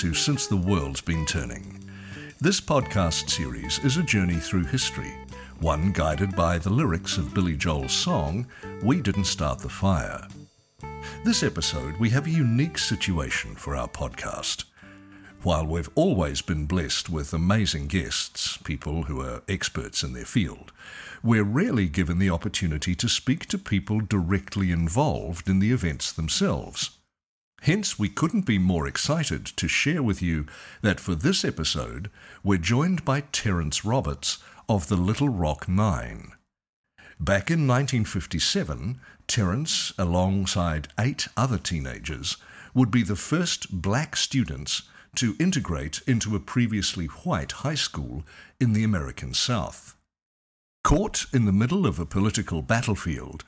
To Since the World's Been Turning. This podcast series is a journey through history, one guided by the lyrics of Billy Joel's song, We Didn't Start the Fire. This episode, we have a unique situation for our podcast. While we've always been blessed with amazing guests, people who are experts in their field, we're rarely given the opportunity to speak to people directly involved in the events themselves. Hence, we couldn't be more excited to share with you that for this episode, we're joined by Terrence Roberts of the Little Rock Nine. Back in 1957, Terrence, alongside eight other teenagers, would be the first black students to integrate into a previously white high school in the American South. Caught in the middle of a political battlefield,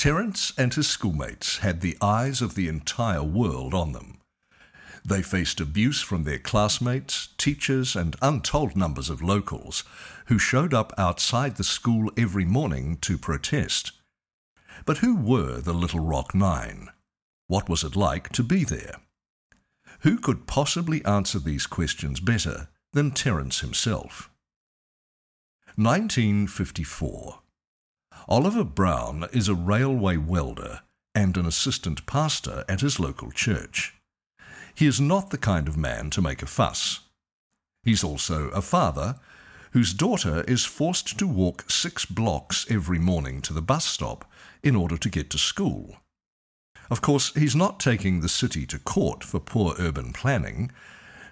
Terrence and his schoolmates had the eyes of the entire world on them. They faced abuse from their classmates, teachers, and untold numbers of locals who showed up outside the school every morning to protest. But who were the Little Rock Nine? What was it like to be there? Who could possibly answer these questions better than Terrence himself? 1954. Oliver Brown is a railway welder and an assistant pastor at his local church. He is not the kind of man to make a fuss. He's also a father whose daughter is forced to walk six blocks every morning to the bus stop in order to get to school. Of course, he's not taking the city to court for poor urban planning.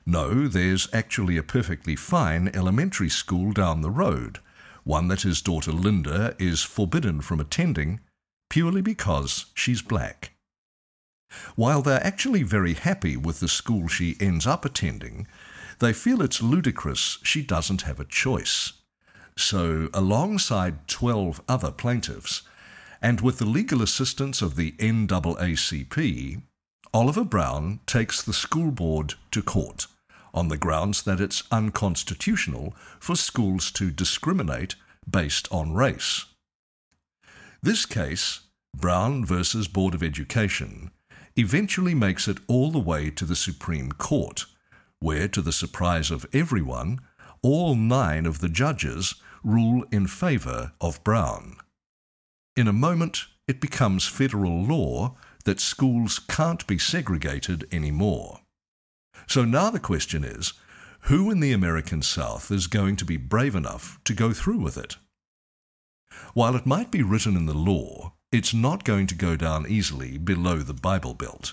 No, there's actually a perfectly fine elementary school down the road one that his daughter Linda is forbidden from attending purely because she's black. While they're actually very happy with the school she ends up attending, they feel it's ludicrous she doesn't have a choice. So, alongside 12 other plaintiffs, and with the legal assistance of the NAACP, Oliver Brown takes the school board to court on the grounds that it's unconstitutional for schools to discriminate based on race. This case, Brown versus Board of Education, eventually makes it all the way to the Supreme Court, where, to the surprise of everyone, all nine of the judges rule in favor of Brown. In a moment, it becomes federal law that schools can't be segregated anymore. So now the question is who in the American South is going to be brave enough to go through with it? While it might be written in the law, it's not going to go down easily below the Bible Belt.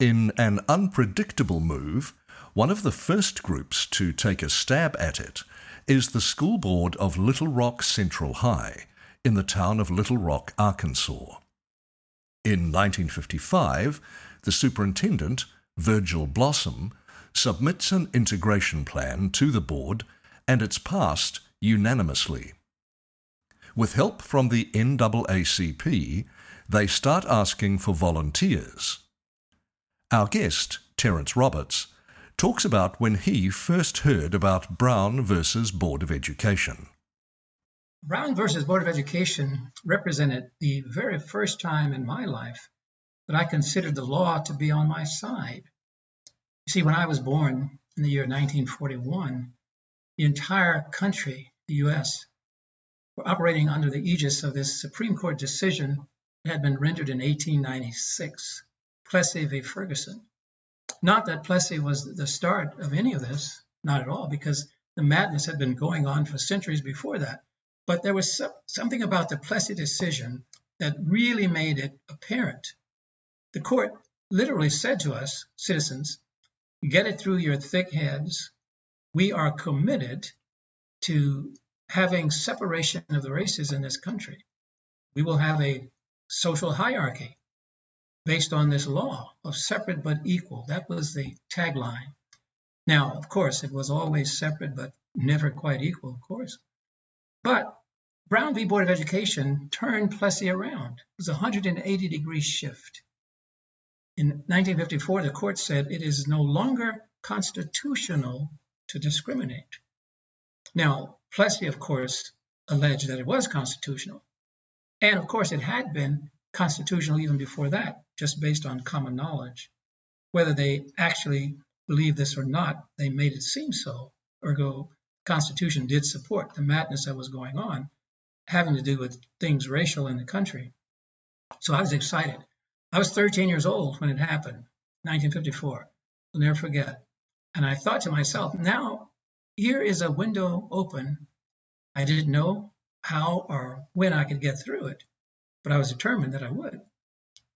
In an unpredictable move, one of the first groups to take a stab at it is the school board of Little Rock Central High in the town of Little Rock, Arkansas. In 1955, the superintendent, Virgil Blossom, submits an integration plan to the board and it's passed unanimously. With help from the NAACP, they start asking for volunteers. Our guest, Terrence Roberts, talks about when he first heard about Brown versus Board of Education. Brown versus Board of Education represented the very first time in my life that I considered the law to be on my side. You see, when I was born in the year 1941, the entire country, the U.S., were operating under the aegis of this Supreme Court decision that had been rendered in 1896, Plessy v. Ferguson. Not that Plessy was the start of any of this, not at all, because the madness had been going on for centuries before that. But there was something about the Plessy decision that really made it apparent. The court literally said to us, citizens, get it through your thick heads. We are committed to having separation of the races in this country. We will have a social hierarchy based on this law of separate but equal. That was the tagline. Now, of course, it was always separate but never quite equal, of course. But Brown v. Board of Education turned Plessy around. It was a 180 degree shift. In 1954, the court said it is no longer constitutional to discriminate. Now, Plessy, of course, alleged that it was constitutional. And of course, it had been constitutional even before that, just based on common knowledge. whether they actually believe this or not, they made it seem so. Ergo, Constitution did support the madness that was going on, having to do with things racial in the country. So I was excited. I was 13 years old when it happened, 1954. I'll never forget. And I thought to myself, now here is a window open. I didn't know how or when I could get through it, but I was determined that I would.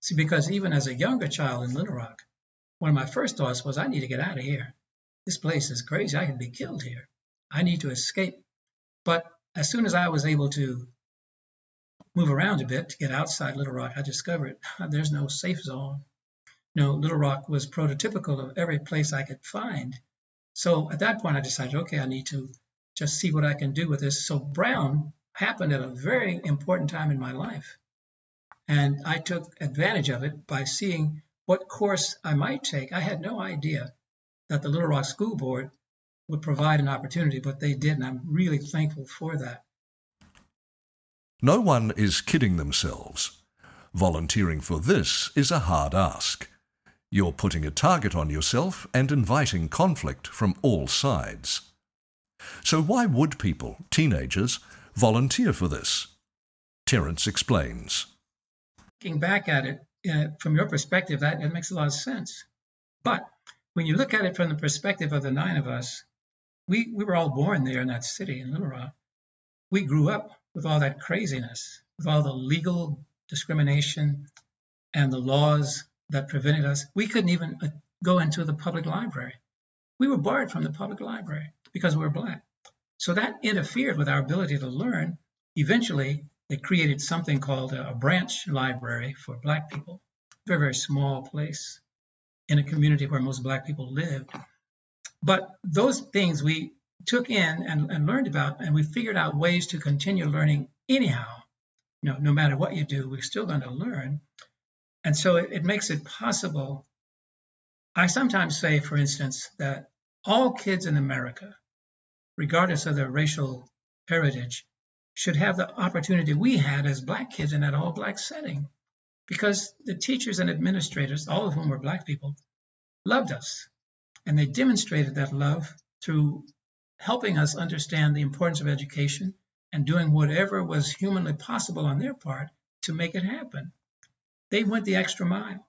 See, because even as a younger child in Little Rock, one of my first thoughts was, I need to get out of here. This place is crazy. I could be killed here. I need to escape. But as soon as I was able to move around a bit to get outside Little Rock, I discovered there's no safe zone. No, Little Rock was prototypical of every place I could find. So at that point, I decided, okay, I need to just see what I can do with this. So Brown happened at a very important time in my life. And I took advantage of it by seeing what course I might take. I had no idea that the Little Rock School Board would provide an opportunity, but they did, and I'm really thankful for that. No one is kidding themselves. Volunteering for this is a hard ask. You're putting a target on yourself and inviting conflict from all sides. So, why would people, teenagers, volunteer for this? Terrence explains. Looking back at it, uh, from your perspective, that, that makes a lot of sense. But when you look at it from the perspective of the nine of us, we, we were all born there in that city in Little Rock. We grew up with all that craziness, with all the legal discrimination and the laws that prevented us. We couldn't even uh, go into the public library. We were barred from the public library because we were black. So that interfered with our ability to learn. Eventually, they created something called a branch library for Black people, very, very small place in a community where most Black people lived. But those things we took in and, and learned about, and we figured out ways to continue learning anyhow. You know, no matter what you do, we're still going to learn. And so it, it makes it possible. I sometimes say, for instance, that all kids in America, regardless of their racial heritage, should have the opportunity we had as black kids in that all black setting because the teachers and administrators, all of whom were black people, loved us. And they demonstrated that love through helping us understand the importance of education and doing whatever was humanly possible on their part to make it happen. They went the extra mile.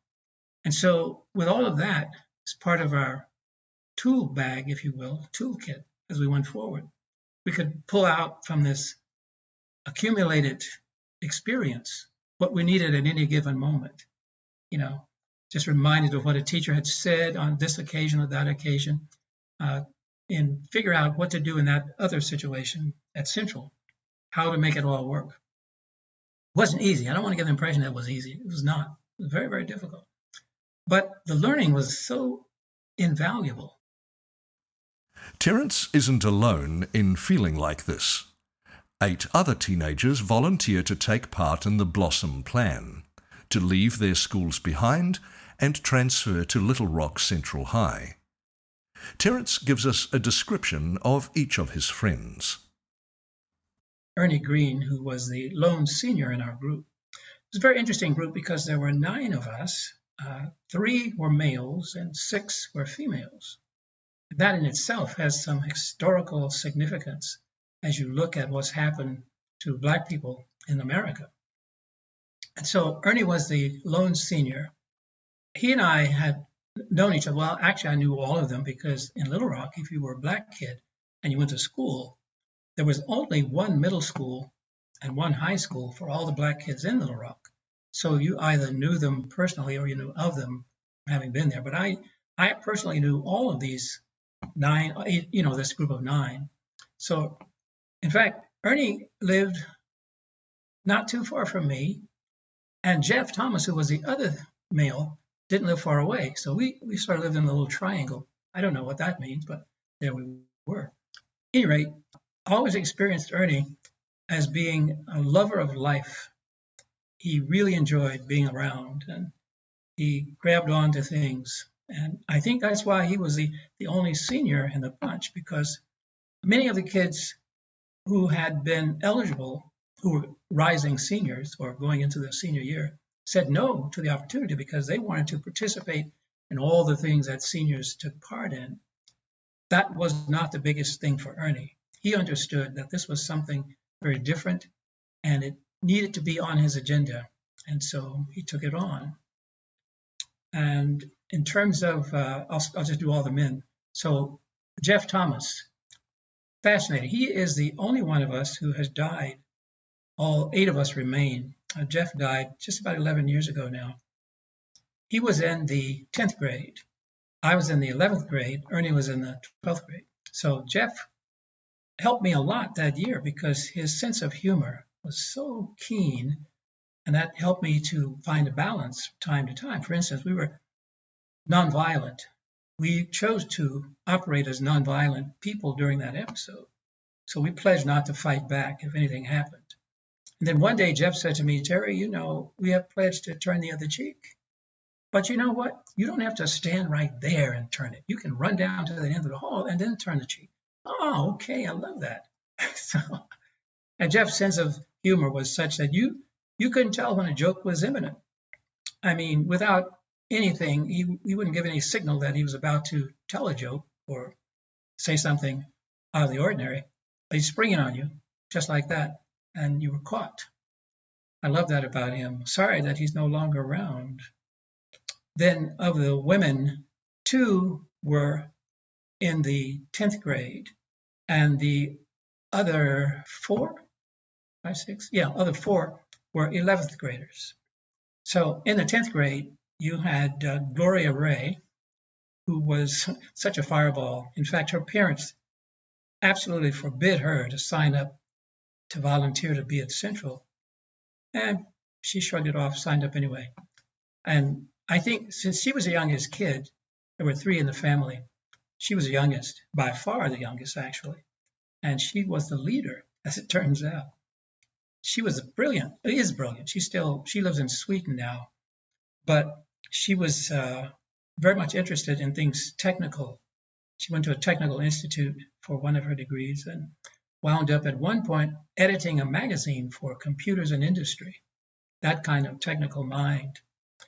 And so, with all of that as part of our tool bag, if you will, toolkit, as we went forward, we could pull out from this accumulated experience, what we needed at any given moment. You know, just reminded of what a teacher had said on this occasion or that occasion, uh, and figure out what to do in that other situation at Central, how to make it all work. It wasn't easy. I don't want to give the impression that it was easy. It was not. It was very, very difficult. But the learning was so invaluable. Terrence isn't alone in feeling like this. Eight other teenagers volunteer to take part in the Blossom Plan, to leave their schools behind and transfer to Little Rock Central High. Terrence gives us a description of each of his friends. Ernie Green, who was the lone senior in our group. It was a very interesting group because there were nine of us. Uh, three were males and six were females. That in itself has some historical significance as you look at what's happened to Black people in America. And so Ernie was the lone senior. He and I had known each other. Well, actually, I knew all of them because in Little Rock, if you were a Black kid and you went to school, there was only one middle school and one high school for all the Black kids in Little Rock. So you either knew them personally or you knew of them having been there. But I, I personally knew all of these nine, uh, you know, this group of nine. So in fact, Ernie lived not too far from me, and Jeff Thomas, who was the other male, didn't live far away. So we, we sort of lived in a little triangle. I don't know what that means, but there we were. At any rate, I always experienced Ernie as being a lover of life. He really enjoyed being around and he grabbed on to things. And I think that's why he was the, the only senior in the bunch because many of the kids who had been eligible, who were rising seniors or going into their senior year, said no to the opportunity because they wanted to participate in all the things that seniors took part in, that was not the biggest thing for Ernie. He understood that this was something very different and it needed to be on his agenda. And so he took it on. And in terms of, uh, I'll, I'll just do all the men. So Jeff Thomas, fascinating. He is the only one of us who has died. All eight of us remain. Uh, Jeff died just about 11 years ago now. He was in the 10th grade. I was in the 11th grade. Ernie was in the 12th grade. So Jeff helped me a lot that year because his sense of humor was so keen and that helped me to find a balance time to time. For instance, we were nonviolent. We chose to operate as nonviolent people during that episode. So we pledged not to fight back if anything happened. And then one day Jeff said to me, Terry, you know, we have pledged to turn the other cheek. But you know what? You don't have to stand right there and turn it. You can run down to the end of the hall and then turn the cheek. Oh, okay, I love that. so, and Jeff's sense of humor was such that you you couldn't tell when a joke was imminent. I mean, without anything, he, he wouldn't give any signal that he was about to tell a joke or say something out of the ordinary. But he's springing on you just like that, and you were caught. I love that about him. Sorry that he's no longer around. Then, of the women, two were in the 10th grade, and the other four, five, six, yeah, other four were 11th graders. So in the 10th grade, you had uh, Gloria Ray, who was such a fireball. In fact, her parents absolutely forbid her to sign up to volunteer to be at Central. And she shrugged it off, signed up anyway. And I think since she was the youngest kid, there were three in the family. She was the youngest, by far the youngest, actually. And she was the leader, as it turns out she was brilliant. Is brilliant. She still she lives in Sweden now, but she was uh, very much interested in things technical. She went to a technical institute for one of her degrees and wound up at one point editing a magazine for computers and industry. That kind of technical mind.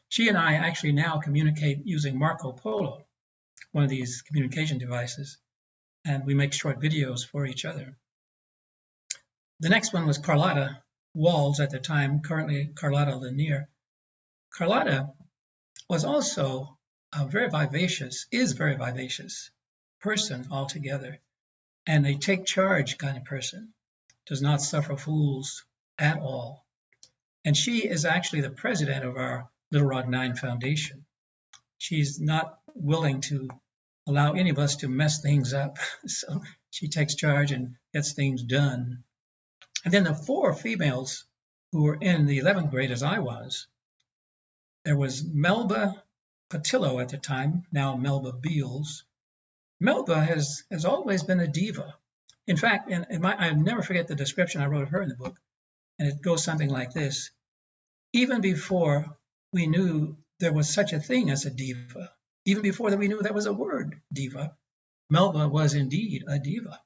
She and I actually now communicate using Marco Polo, one of these communication devices, and we make short videos for each other. The next one was Carlotta Walls at the time, currently Carlotta LaNier. Carlotta was also a very vivacious, is very vivacious person altogether, and a take charge kind of person, does not suffer fools at all. And she is actually the president of our Little Rock Nine Foundation. She's not willing to allow any of us to mess things up. So she takes charge and gets things done. And then the four females who were in the 11th grade as I was, there was Melba Pattillo at the time, now Melba Beals. Melba has, has always been a diva. In fact, in my, I never forget the description I wrote of her in the book, and it goes something like this. Even before we knew there was such a thing as a diva, even before that we knew that was a word, diva, Melba was indeed a diva.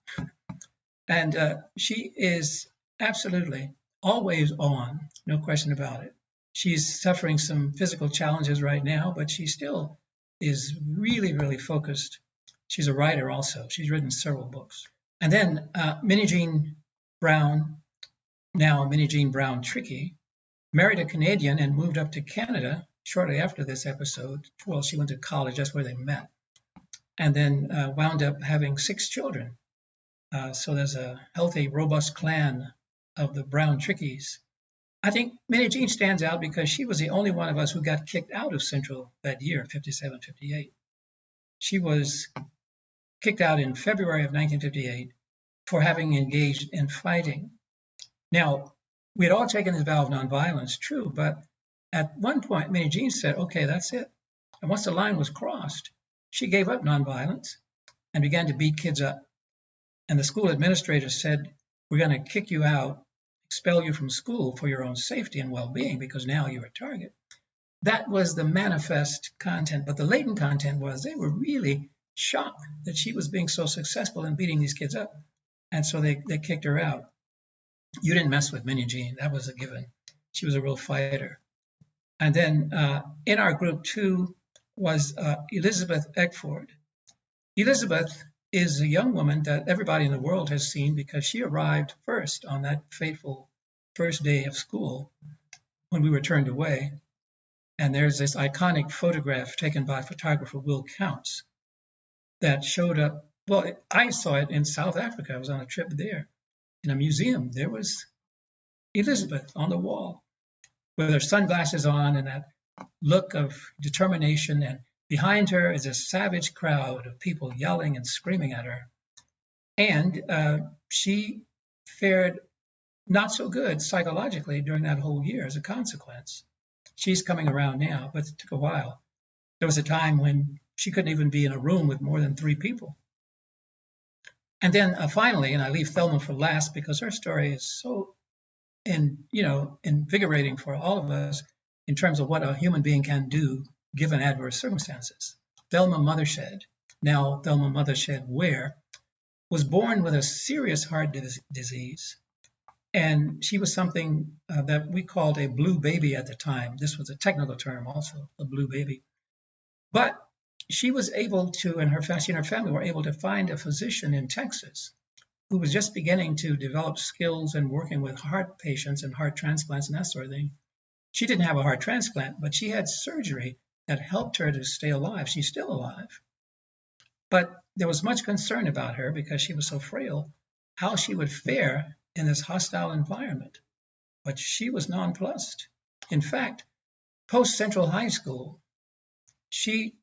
and uh, she is Absolutely. Always on. No question about it. She's suffering some physical challenges right now, but she still is really, really focused. She's a writer also. She's written several books. And then uh, Minnijean Brown, now Minnijean Brown Trickey, married a Canadian and moved up to Canada shortly after this episode. Well, she went to college, that's where they met. And then uh, wound up having six children. Uh, so there's a healthy, robust clan of the Brown Trickies. I think Minnijean stands out because she was the only one of us who got kicked out of Central that year, 57, 58. She was kicked out in February of 1958 for having engaged in fighting. Now, we had all taken this vow of nonviolence, true, but at one point, Minnijean said, okay, that's it. And once the line was crossed, she gave up nonviolence and began to beat kids up. And the school administrator said, we're going to kick you out expel you from school for your own safety and well-being because now you're a target. That was the manifest content, but the latent content was they were really shocked that she was being so successful in beating these kids up, and so they they kicked her out. You didn't mess with Minnijean; that was a given. She was a real fighter. And then uh, in our group too was uh, Elizabeth Eckford. Elizabeth is a young woman that everybody in the world has seen because she arrived first on that fateful first day of school when we were turned away. And there's this iconic photograph taken by photographer Will Counts that showed up. Well, I saw it in South Africa. I was on a trip there in a museum. There was Elizabeth on the wall with her sunglasses on and that look of determination. And behind her is a savage crowd of people yelling and screaming at her. And uh, she fared not so good psychologically during that whole year as a consequence. She's coming around now, but it took a while. There was a time when she couldn't even be in a room with more than three people. And then uh, finally, and I leave Thelma for last because her story is so, in you know, invigorating for all of us in terms of what a human being can do given adverse circumstances. Thelma Mothershed, now Thelma Mothershed Ware, was born with a serious heart disease. And she was something uh, that we called a blue baby at the time. This was a technical term also, a blue baby. But she was able to, and her, she and her family were able to find a physician in Texas who was just beginning to develop skills in working with heart patients and heart transplants and that sort of thing. She didn't have a heart transplant, but she had surgery that helped her to stay alive. She's still alive. But there was much concern about her because she was so frail, how she would fare in this hostile environment. But she was nonplussed. In fact, post Central High School, she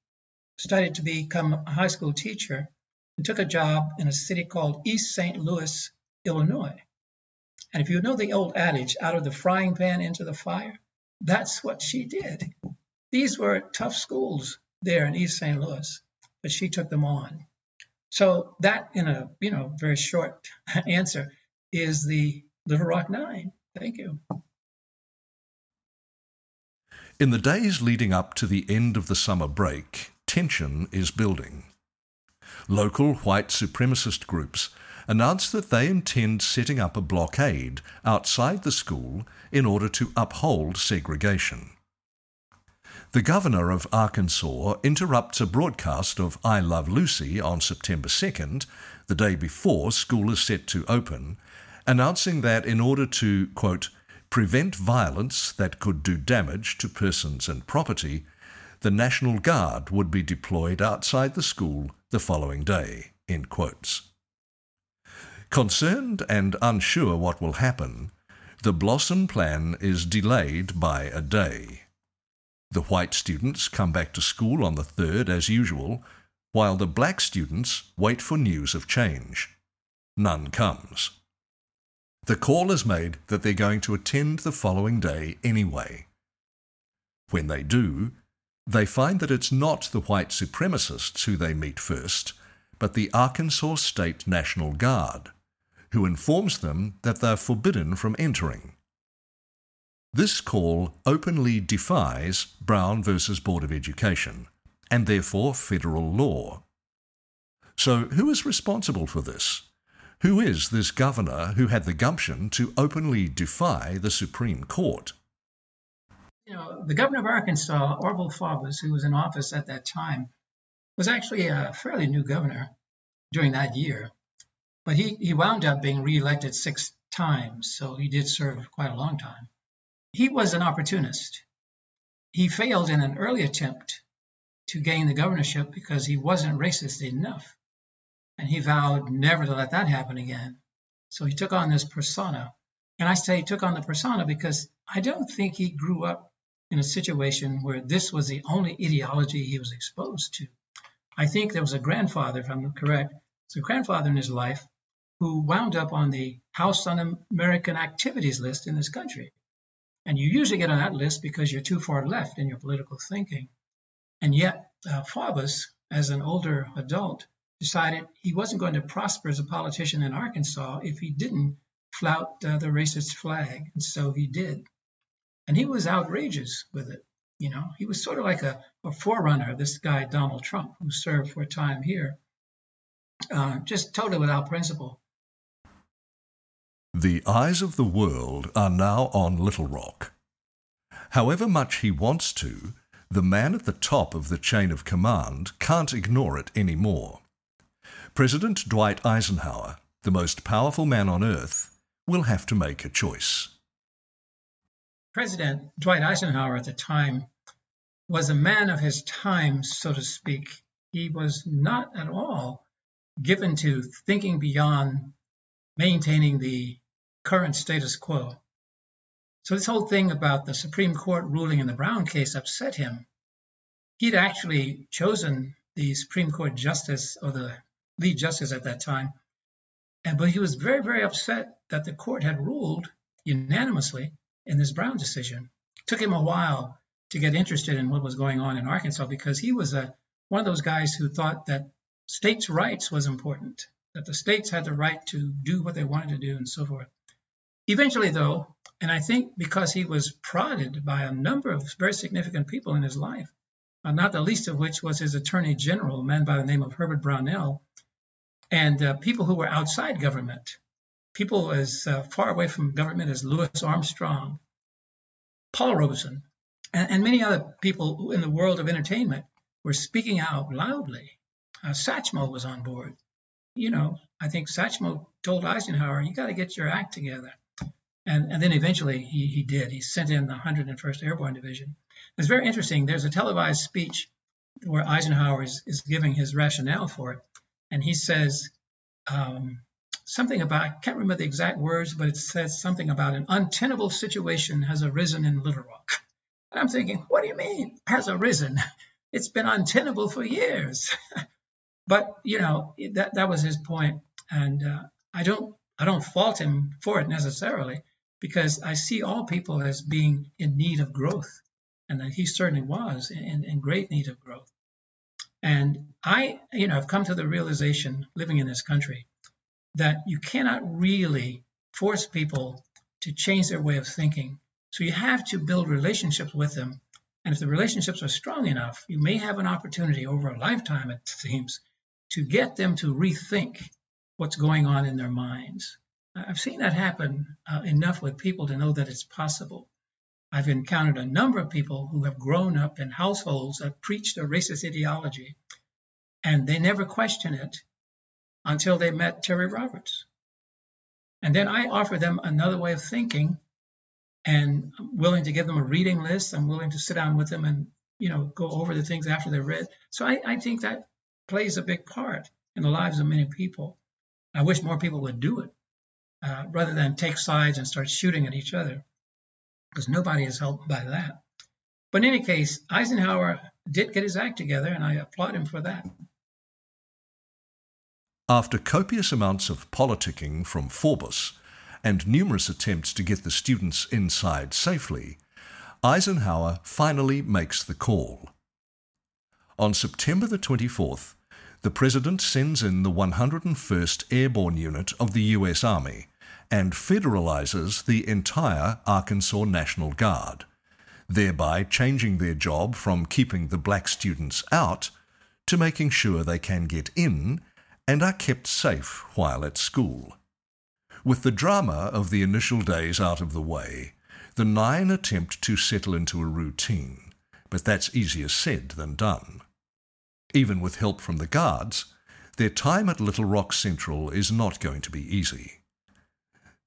studied to become a high school teacher and took a job in a city called East St. Louis, Illinois. And if you know the old adage, out of the frying pan into the fire, that's what she did. These were tough schools there in East St. Louis, but she took them on. So that, in a you know very short answer, is the Little Rock Nine. Thank you. In the days leading up to the end of the summer break, tension is building. Local white supremacist groups announced that they intend setting up a blockade outside the school in order to uphold segregation. The governor of Arkansas interrupts a broadcast of I Love Lucy on September 2nd, the day before school is set to open, announcing that in order to, quote, prevent violence that could do damage to persons and property, the National Guard would be deployed outside the school the following day. Concerned and unsure what will happen, the Blossom plan is delayed by a day. The white students come back to school on the 3rd as usual, while the black students wait for news of change. None comes. The call is made that they're going to attend the following day anyway. When they do, they find that it's not the white supremacists who they meet first, but the Arkansas State National Guard, who informs them that they're forbidden from entering. This call openly defies Brown versus Board of Education, and therefore federal law. So, who is responsible for this? Who is this governor who had the gumption to openly defy the Supreme Court? You know, the governor of Arkansas, Orval Faubus, who was in office at that time, was actually a fairly new governor during that year. But he, he wound up being reelected six times, so he did serve quite a long time. He was an opportunist. He failed in an early attempt to gain the governorship because he wasn't racist enough. And he vowed never to let that happen again. So he took on this persona. And I say he took on the persona because I don't think he grew up in a situation where this was the only ideology he was exposed to. I think there was a grandfather, if I'm correct, a grandfather in his life who wound up on the House Un-American Activities list in this country. And you usually get on that list because you're too far left in your political thinking. And yet, uh, Faubus, as an older adult, decided he wasn't going to prosper as a politician in Arkansas if he didn't flout uh, the racist flag. And so he did. And he was outrageous with it. You know, he was sort of like a, a forerunner, of this guy, Donald Trump, who served for a time here, uh, just totally without principle. The eyes of the world are now on Little Rock. However much he wants to, the man at the top of the chain of command can't ignore it anymore. President Dwight Eisenhower, the most powerful man on earth, will have to make a choice. President Dwight Eisenhower at the time was a man of his time, so to speak. He was not at all given to thinking beyond maintaining the current status quo. So this whole thing about the Supreme Court ruling in the Brown case upset him. He'd actually chosen the Supreme Court justice or the lead justice at that time, and but he was very, very upset that the court had ruled unanimously in this Brown decision. It took him a while to get interested in what was going on in Arkansas because he was a one of those guys who thought that states' rights was important, that the states had the right to do what they wanted to do and so forth. Eventually, though, and I think because he was prodded by a number of very significant people in his life, uh, not the least of which was his attorney general, a man by the name of Herbert Brownell, and uh, people who were outside government, people as uh, far away from government as Louis Armstrong, Paul Robeson, and, and, many other people in the world of entertainment were speaking out loudly. Uh, Satchmo was on board. You know, I think Satchmo told Eisenhower, "You got to get your act together." And, and then eventually he, he did. He sent in the 101st Airborne Division. It's very interesting. There's a televised speech where Eisenhower is, is giving his rationale for it. And he says um, something about, I can't remember the exact words, but it says something about an untenable situation has arisen in Little Rock. And I'm thinking, what do you mean has arisen? It's been untenable for years. but, you know, that, that was his point. And uh, I don't I don't fault him for it necessarily because I see all people as being in need of growth, and that he certainly was in, in great need of growth. And I, you know, have come to the realization living in this country that you cannot really force people to change their way of thinking. So you have to build relationships with them. And if the relationships are strong enough, you may have an opportunity over a lifetime, it seems, to get them to rethink what's going on in their minds. I've seen that happen uh, enough with people to know that it's possible. I've encountered a number of people who have grown up in households that preached a racist ideology, and they never question it until they met Terry Roberts. And then I offer them another way of thinking, and I'm willing to give them a reading list. I'm willing to sit down with them and you know go over the things after they're read. So I, I think that plays a big part in the lives of many people. I wish more people would do it uh, rather than take sides and start shooting at each other, because nobody is helped by that. But in any case, Eisenhower did get his act together, and I applaud him for that. After copious amounts of politicking from Faubus and numerous attempts to get the students inside safely, Eisenhower finally makes the call. On September the 24th, the President sends in the 101st Airborne Unit of the U.S. Army and federalizes the entire Arkansas National Guard, thereby changing their job from keeping the black students out to making sure they can get in and are kept safe while at school. With the drama of the initial days out of the way, the nine attempt to settle into a routine, but that's easier said than done. Even with help from the guards, their time at Little Rock Central is not going to be easy.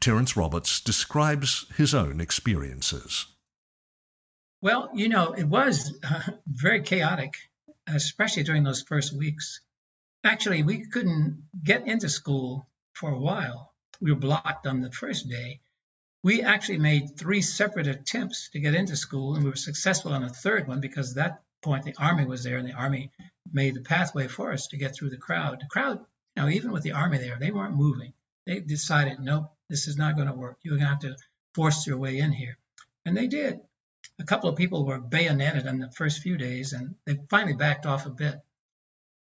Terrence Roberts describes his own experiences. Well, you know, it was uh, very chaotic, especially during those first weeks. Actually, we couldn't get into school for a while. We were blocked on the first day. We actually made three separate attempts to get into school, and we were successful on the third one because that point the army was there, and the army made the pathway for us to get through the crowd. The crowd, you know, even with the army there, they weren't moving. They decided, nope, this is not going to work. You're going to have to force your way in here. And they did. A couple of people were bayoneted in the first few days, and they finally backed off a bit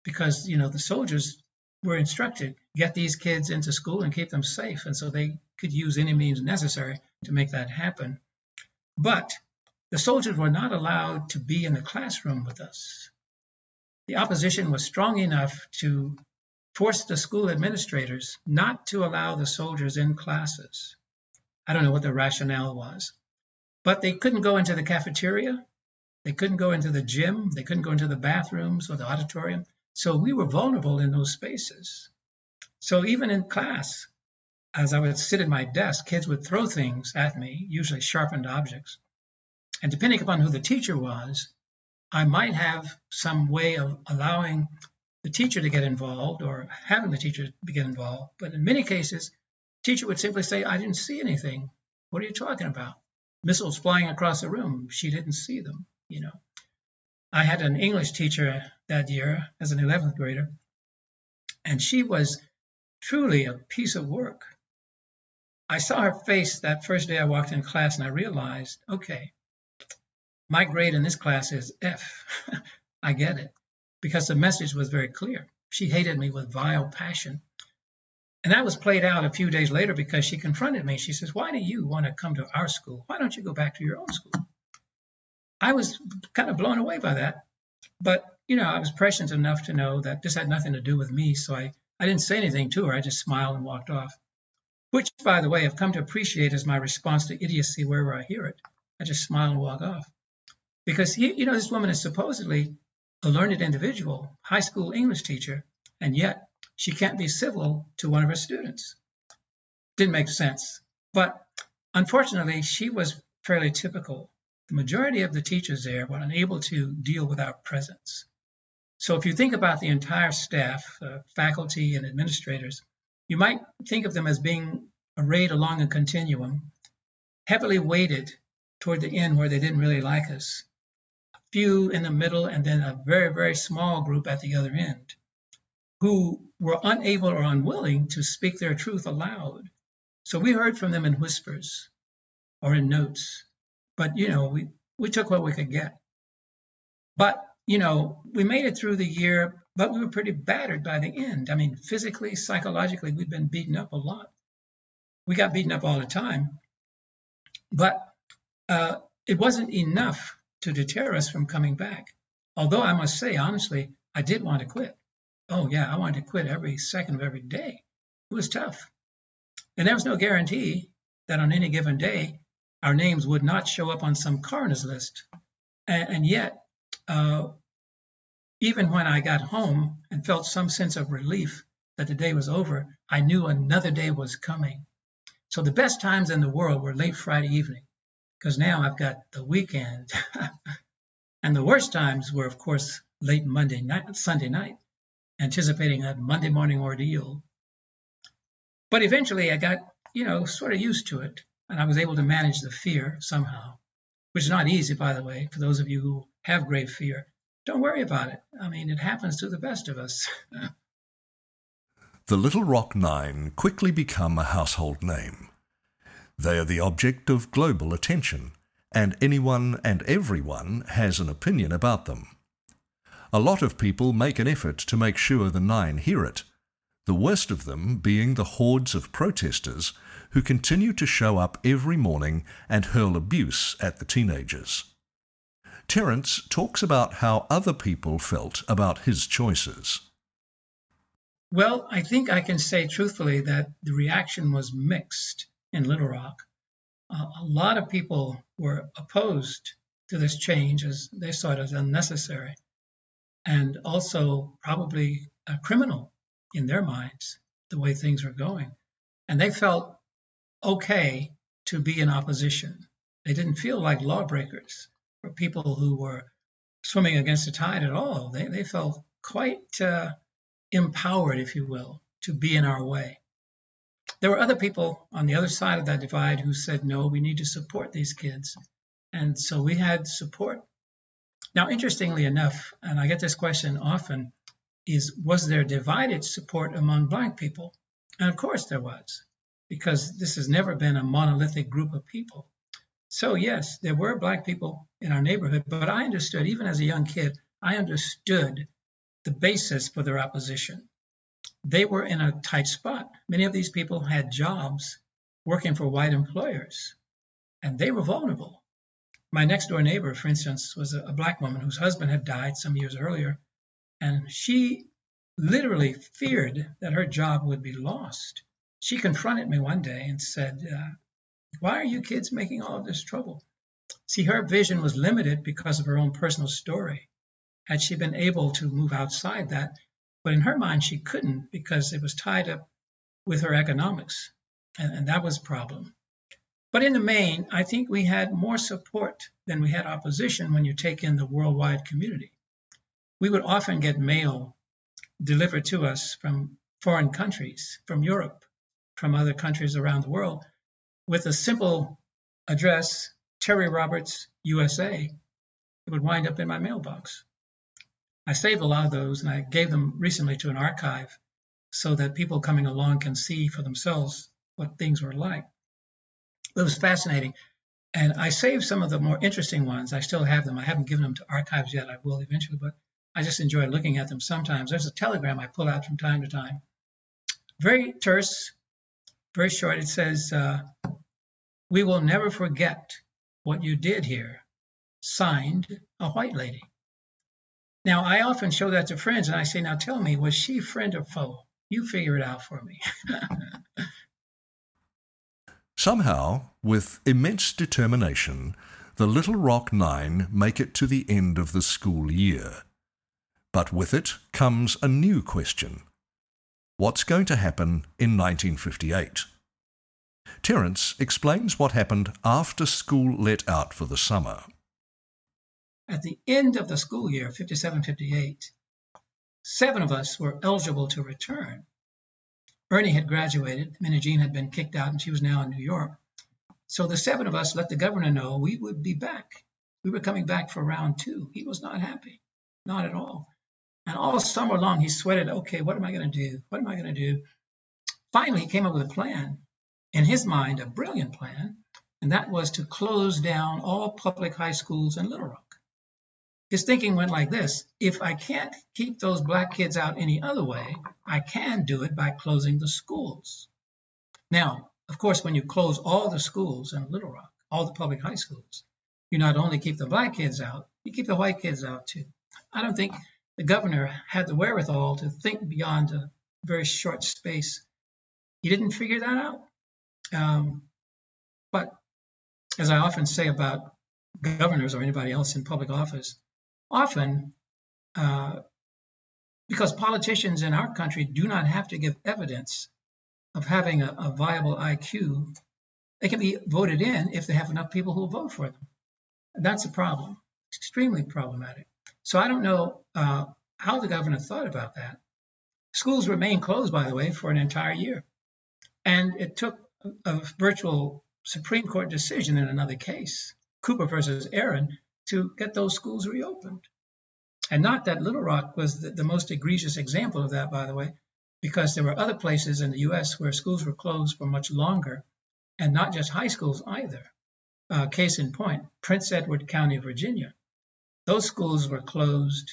because, you know, the soldiers were instructed to get these kids into school and keep them safe. And so they could use any means necessary to make that happen. But the soldiers were not allowed to be in the classroom with us the opposition was strong enough to force the school administrators not to allow the soldiers in classes. I don't know what the rationale was, but they couldn't go into the cafeteria They couldn't go into the gym. They couldn't go into the bathrooms or the auditorium. So we were vulnerable in those spaces. So even in class, as I would sit at my desk, kids would throw things at me, usually sharpened objects. And depending upon who the teacher was, I might have some way of allowing the teacher to get involved or having the teacher get involved. But in many cases, the teacher would simply say, I didn't see anything. What are you talking about? Missiles flying across the room. She didn't see them, you know. I had an English teacher that year as an 11th grader, and she was truly a piece of work. I saw her face that first day I walked in class and I realized, okay, my grade in this class is F. I get it because the message was very clear. She hated me with vile passion. And that was played out a few days later because she confronted me. She says, Why do you want to come to our school? Why don't you go back to your own school? I was kind of blown away by that. But, you know, I was prescient enough to know that this had nothing to do with me. So I, I didn't say anything to her. I just smiled and walked off, which, by the way, I've come to appreciate as my response to idiocy wherever I hear it. I just smile and walk off. Because, you know, this woman is supposedly a learned individual, high school English teacher, and yet she can't be civil to one of her students. Didn't make sense. But unfortunately, she was fairly typical. The majority of the teachers there were unable to deal with our presence. So if you think about the entire staff, uh, faculty and administrators, you might think of them as being arrayed along a continuum, heavily weighted toward the end where they didn't really like us, a few in the middle, and then a very, very small group at the other end who were unable or unwilling to speak their truth aloud. So we heard from them in whispers or in notes. But, you know, we, we took what we could get. But, you know, we made it through the year, but we were pretty battered by the end. I mean, physically, psychologically, we'd been beaten up a lot. We got beaten up all the time. But uh, it wasn't enough to deter us from coming back. Although I must say, honestly, I did want to quit. Oh, yeah, I wanted to quit every second of every day. It was tough. And there was no guarantee that on any given day, our names would not show up on some coroner's list. And, and yet, uh, even when I got home and felt some sense of relief that the day was over, I knew another day was coming. So the best times in the world were late Friday evening, because now I've got the weekend. and the worst times were, of course, late Monday night, Sunday night, anticipating a Monday morning ordeal. But eventually I got, you know, sort of used to it and I was able to manage the fear somehow, which is not easy, by the way, for those of you who have grave fear. Don't worry about it. I mean, it happens to the best of us. the Little Rock Nine quickly become a household name. They are the object of global attention, and anyone and everyone has an opinion about them. A lot of people make an effort to make sure the Nine hear it, the worst of them being the hordes of protesters who continue to show up every morning and hurl abuse at the teenagers. Terrence talks about how other people felt about his choices. Well, I think I can say truthfully that the reaction was mixed in Little Rock. Uh, a lot of people were opposed to this change as they saw it as unnecessary and also probably a criminal in their minds, the way things were going. And they felt okay to be in opposition. They didn't feel like lawbreakers or people who were swimming against the tide at all. They, they felt quite uh, empowered, if you will, to be in our way. There were other people on the other side of that divide who said, no, we need to support these kids. And so we had support. Now, interestingly enough, and I get this question often, is was there divided support among Black people? And of course there was because this has never been a monolithic group of people. So, yes, there were Black people in our neighborhood, but I understood, even as a young kid, I understood the basis for their opposition. They were in a tight spot. Many of these people had jobs working for white employers, and they were vulnerable. My next door neighbor, for instance, was a, black woman whose husband had died some years earlier, and she literally feared that her job would be lost she confronted me one day and said, uh, Why are you kids making all of this trouble? See, her vision was limited because of her own personal story. Had she been able to move outside that, but in her mind, she couldn't because it was tied up with her economics, and, and that was a problem. But in the main, I think we had more support than we had opposition when you take in the worldwide community. We would often get mail delivered to us from foreign countries, from Europe, from other countries around the world, with a simple address, Terry Roberts, USA. It would wind up in my mailbox. I saved a lot of those and I gave them recently to an archive so that people coming along can see for themselves what things were like. It was fascinating. And I saved some of the more interesting ones. I still have them. I haven't given them to archives yet. I will eventually, but I just enjoy looking at them sometimes. There's a telegram I pull out from time to time. Very terse, very short. It says, uh, We will never forget what you did here. Signed, a white lady. Now, I often show that to friends and I say, Now tell me, was she friend or foe? You figure it out for me. Somehow, with immense determination, the Little Rock Nine make it to the end of the school year. But with it comes a new question. What's going to happen in 1958? Terrence explains what happened after school let out for the summer. At the end of the school year, 57 58, seven of us were eligible to return. Ernie had graduated, Minnijean had been kicked out, and she was now in New York. So the seven of us let the governor know we would be back. We were coming back for round two. He was not happy, not at all. And all summer long, he sweated, okay, what am I going to do? What am I going to do? Finally, he came up with a plan. In his mind, a brilliant plan, and that was to close down all public high schools in Little Rock. His thinking went like this if I can't keep those black kids out any other way, I can do it by closing the schools. Now, of course, when you close all the schools in Little Rock, all the public high schools, you not only keep the black kids out, you keep the white kids out too. I don't think the governor had the wherewithal to think beyond a very short space. He didn't figure that out. Um, but as I often say about governors or anybody else in public office, often uh, because politicians in our country do not have to give evidence of having a, a, viable IQ, they can be voted in if they have enough people who will vote for them. That's a problem, It's extremely problematic. So I don't know uh, how the governor thought about that. Schools remained closed, by the way, for an entire year. And it took a, virtual Supreme Court decision in another case, Cooper versus Aaron, to get those schools reopened. And not that Little Rock was the, the, most egregious example of that, by the way, because there were other places in the US where schools were closed for much longer, and not just high schools either. Uh, case in point, Prince Edward County, Virginia. Those schools were closed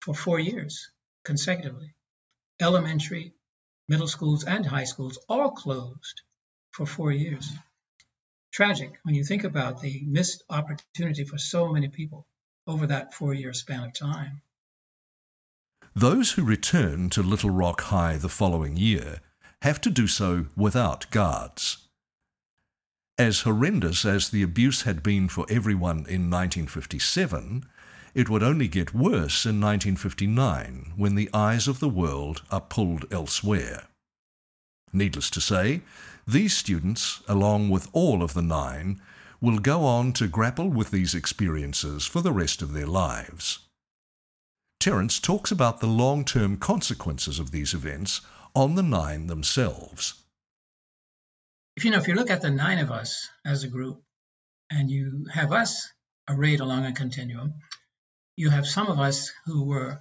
for four years consecutively. Elementary, middle schools, and high schools all closed for four years tragic when you think about the missed opportunity for so many people over that four year span of time. Those who return to Little Rock High the following year have to do so without guards. As horrendous as the abuse had been for everyone in 1957, it would only get worse in 1959 when the eyes of the world are pulled elsewhere. Needless to say, these students, along with all of the nine, will go on to grapple with these experiences for the rest of their lives. Terrence talks about the long term consequences of these events on the nine themselves. If you know, if you look at the nine of us as a group, and you have us arrayed along a continuum, you have some of us who were,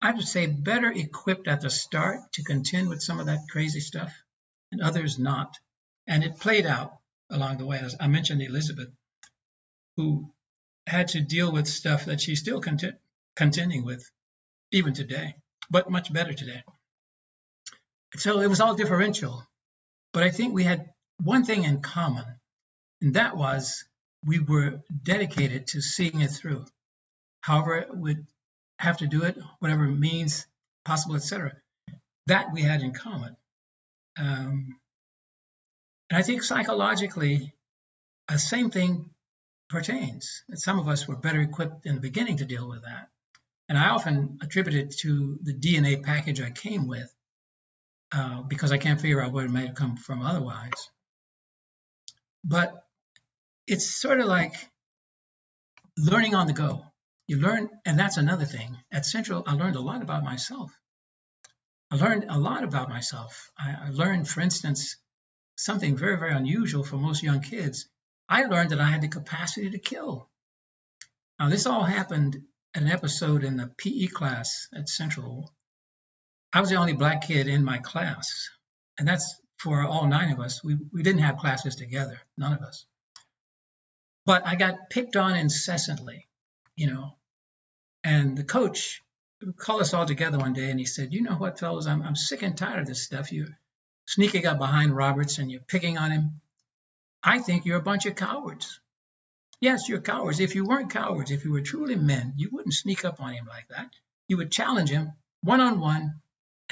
I would say, better equipped at the start to contend with some of that crazy stuff and others not. And it played out along the way. As I mentioned Elizabeth, who had to deal with stuff that she's still cont- contending with even today, but much better today. So it was all differential. But I think we had one thing in common, and that was we were dedicated to seeing it through. However, we'd have to do it, whatever means possible, etc. That we had in common. Um, and I think psychologically, the same thing pertains. Some of us were better equipped in the beginning to deal with that. And I often attribute it to the DNA package I came with uh, because I can't figure out where it might have come from otherwise. But it's sort of like learning on the go. You learn, and that's another thing. At Central, I learned a lot about myself. I learned a lot about myself. I, I learned, for instance, something very, very unusual for most young kids. I learned that I had the capacity to kill. Now, this all happened an episode in the PE class at Central. I was the only black kid in my class, and that's for all nine of us. We, we didn't have classes together, none of us. But I got picked on incessantly, you know. And the coach called us all together one day and he said, You know what, fellas, I'm, I'm sick and tired of this stuff. You're sneaking up behind Roberts and you're picking on him. I think you're a bunch of cowards. Yes, you're cowards. If you weren't cowards, if you were truly men, you wouldn't sneak up on him like that. You would challenge him one on one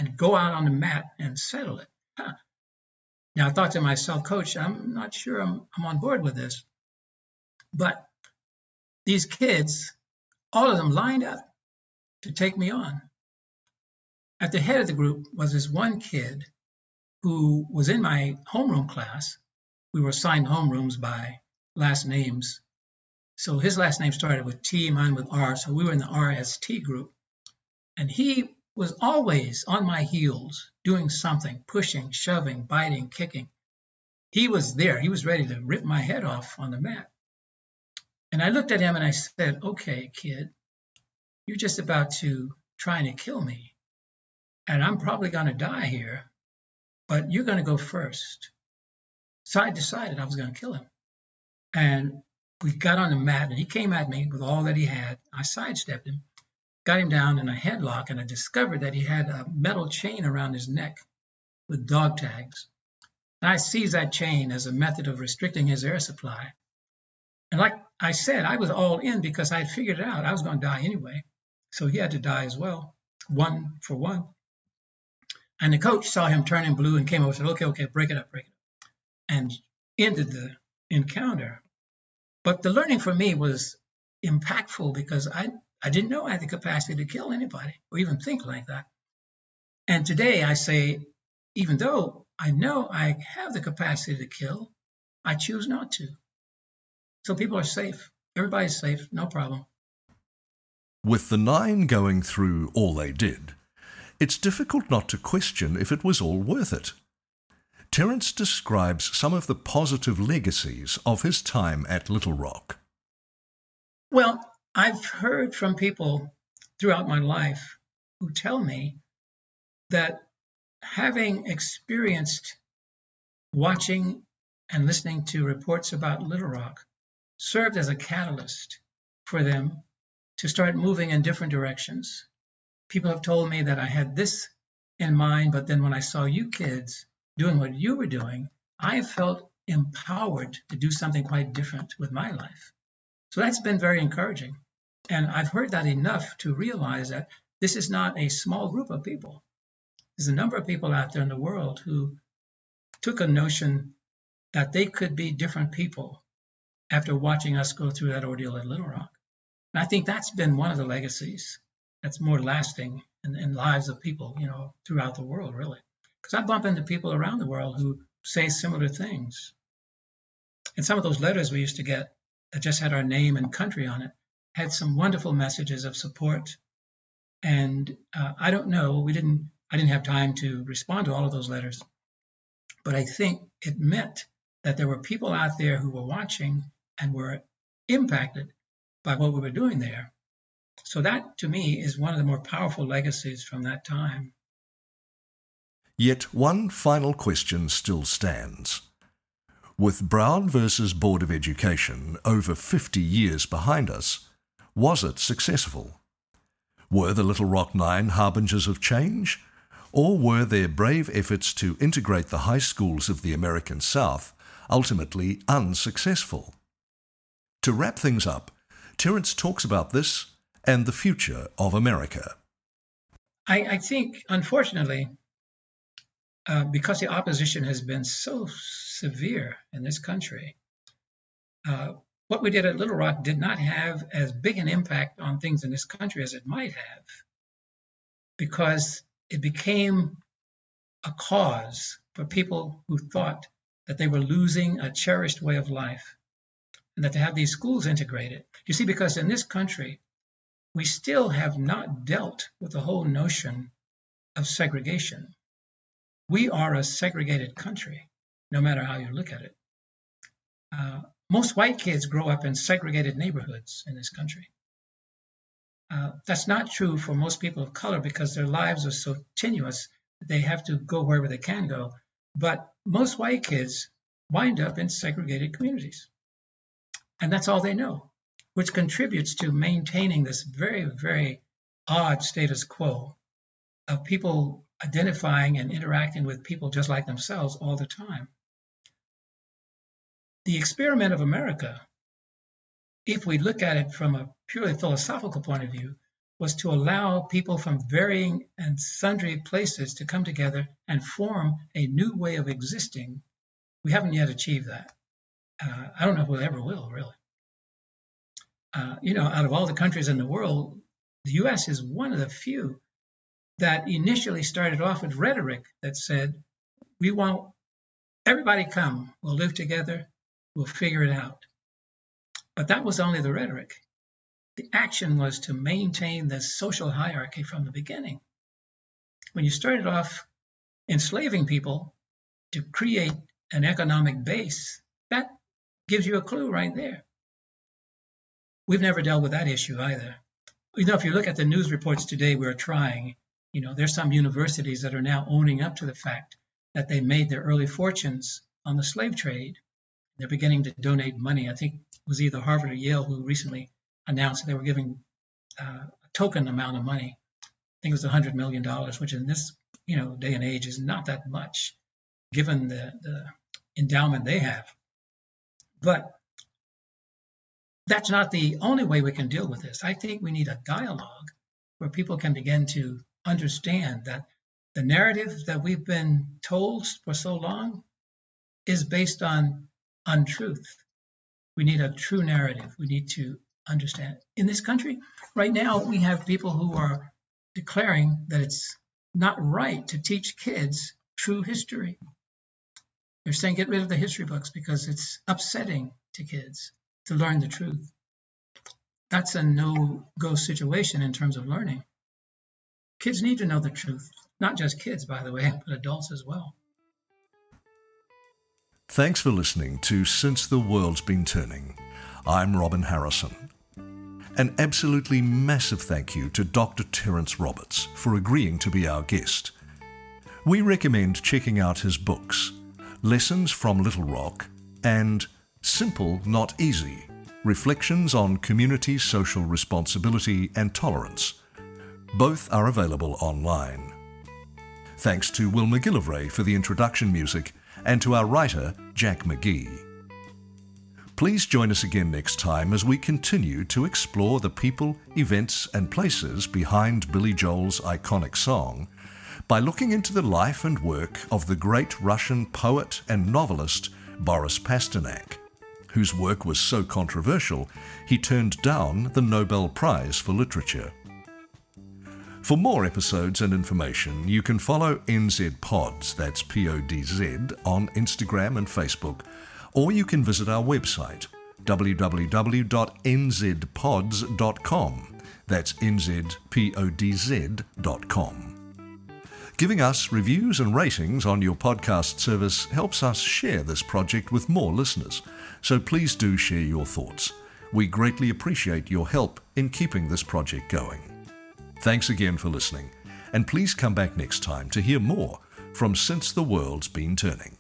and go out on the mat and settle it. Huh. Now, I thought to myself, Coach, I'm not sure I'm, I'm on board with this. But these kids, all of them lined up to take me on. At the head of the group was this one kid who was in my homeroom class. We were assigned homerooms by last names. So his last name started with T, mine with R. So we were in the RST group. And he was always on my heels, doing something, pushing, shoving, biting, kicking. He was there. He was ready to rip my head off on the mat. And I looked at him and I said, Okay, kid, you're just about to try to kill me. And I'm probably going to die here, but you're going to go first. So I decided I was going to kill him. And we got on the mat and he came at me with all that he had. I sidestepped him, got him down in a headlock, and I discovered that he had a metal chain around his neck with dog tags. And I seized that chain as a method of restricting his air supply. And like I said, I was all in because I had figured it out. I was going to die anyway. So he had to die as well, one for one. And the coach saw him turning blue and came over and said, okay, okay, break it up, break it up. And ended the encounter. But the learning for me was impactful because I, I didn't know I had the capacity to kill anybody or even think like that. And today I say, even though I know I have the capacity to kill, I choose not to. So people are safe. Everybody's safe, no problem. With the nine going through all they did, it's difficult not to question if it was all worth it. Terrence describes some of the positive legacies of his time at Little Rock. Well, I've heard from people throughout my life who tell me that having experienced watching and listening to reports about Little Rock served as a catalyst for them to start moving in different directions. People have told me that I had this in mind, but then when I saw you kids doing what you were doing, I felt empowered to do something quite different with my life. So that's been very encouraging. And I've heard that enough to realize that this is not a small group of people. There's a number of people out there in the world who took a notion that they could be different people after watching us go through that ordeal at Little Rock. And I think that's been one of the legacies that's more lasting in, in lives of people, you know, throughout the world, really. Because I bump into people around the world who say similar things. And some of those letters we used to get that just had our name and country on it had some wonderful messages of support. And uh, I don't know, we didn't, I didn't have time to respond to all of those letters, but I think it meant that there were people out there who were watching and were impacted by what we were doing there. So that to me is one of the more powerful legacies from that time. Yet one final question still stands. With Brown versus Board of Education over 50 years behind us, was it successful? Were the Little Rock Nine harbingers of change? Or were their brave efforts to integrate the high schools of the American South ultimately unsuccessful? To wrap things up, Terrence talks about this and the future of America. I, I think, unfortunately, uh, because the opposition has been so severe in this country, uh, what we did at Little Rock did not have as big an impact on things in this country as it might have because it became a cause for people who thought that they were losing a cherished way of life and that to have these schools integrated. You see, because in this country, we still have not dealt with the whole notion of segregation. We are a segregated country, no matter how you look at it. Uh, most white kids grow up in segregated neighborhoods in this country. Uh, that's not true for most people of color because their lives are so tenuous they have to go wherever they can go. But most white kids wind up in segregated communities. And that's all they know, which contributes to maintaining this very, very odd status quo of people identifying and interacting with people just like themselves all the time. The experiment of America, if we look at it from a purely philosophical point of view, was to allow people from varying and sundry places to come together and form a new way of existing. We haven't yet achieved that. Uh, I don't know if we ever will, really. Uh, you know, out of all the countries in the world, the US is one of the few that initially started off with rhetoric that said, we want everybody come, we'll live together, we'll figure it out. But that was only the rhetoric. The action was to maintain the social hierarchy from the beginning. When you started off enslaving people to create an economic base, that gives you a clue right there. We've never dealt with that issue either. You know, if you look at the news reports today, we're trying. You know, there's some universities that are now owning up to the fact that they made their early fortunes on the slave trade. They're beginning to donate money. I think it was either Harvard or Yale who recently announced they were giving uh, a token amount of money. I think it was $100 million, which in this you know day and age is not that much, given the, the endowment they have. But that's not the only way we can deal with this. I think we need a dialogue where people can begin to understand that the narrative that we've been told for so long is based on untruth. We need a true narrative. We need to understand. In this country, right now, we have people who are declaring that it's not right to teach kids true history. They're saying get rid of the history books because it's upsetting to kids to learn the truth. That's a no go situation in terms of learning. Kids need to know the truth. Not just kids, by the way, but adults as well. Thanks for listening to Since the World's Been Turning. I'm Robin Harrison. An absolutely massive thank you to Dr. Terrence Roberts for agreeing to be our guest. We recommend checking out his books, Lessons from Little Rock and Simple Not Easy Reflections on Community Social Responsibility and Tolerance both are available online. Thanks to Will McGillivray for the introduction music and to our writer, Jack McGee. Please join us again next time as we continue to explore the people, events, and places behind Billy Joel's iconic song by looking into the life and work of the great Russian poet and novelist Boris Pasternak, whose work was so controversial he turned down the Nobel Prize for Literature. For more episodes and information, you can follow NZ Podz, that's P O D Z, on Instagram and Facebook, or you can visit our website, www.nzpodz.com. That's nzpodz.com. Giving us reviews and ratings on your podcast service helps us share this project with more listeners, so please do share your thoughts. We greatly appreciate your help in keeping this project going. Thanks again for listening, and please come back next time to hear more from Since the World's Been Turning.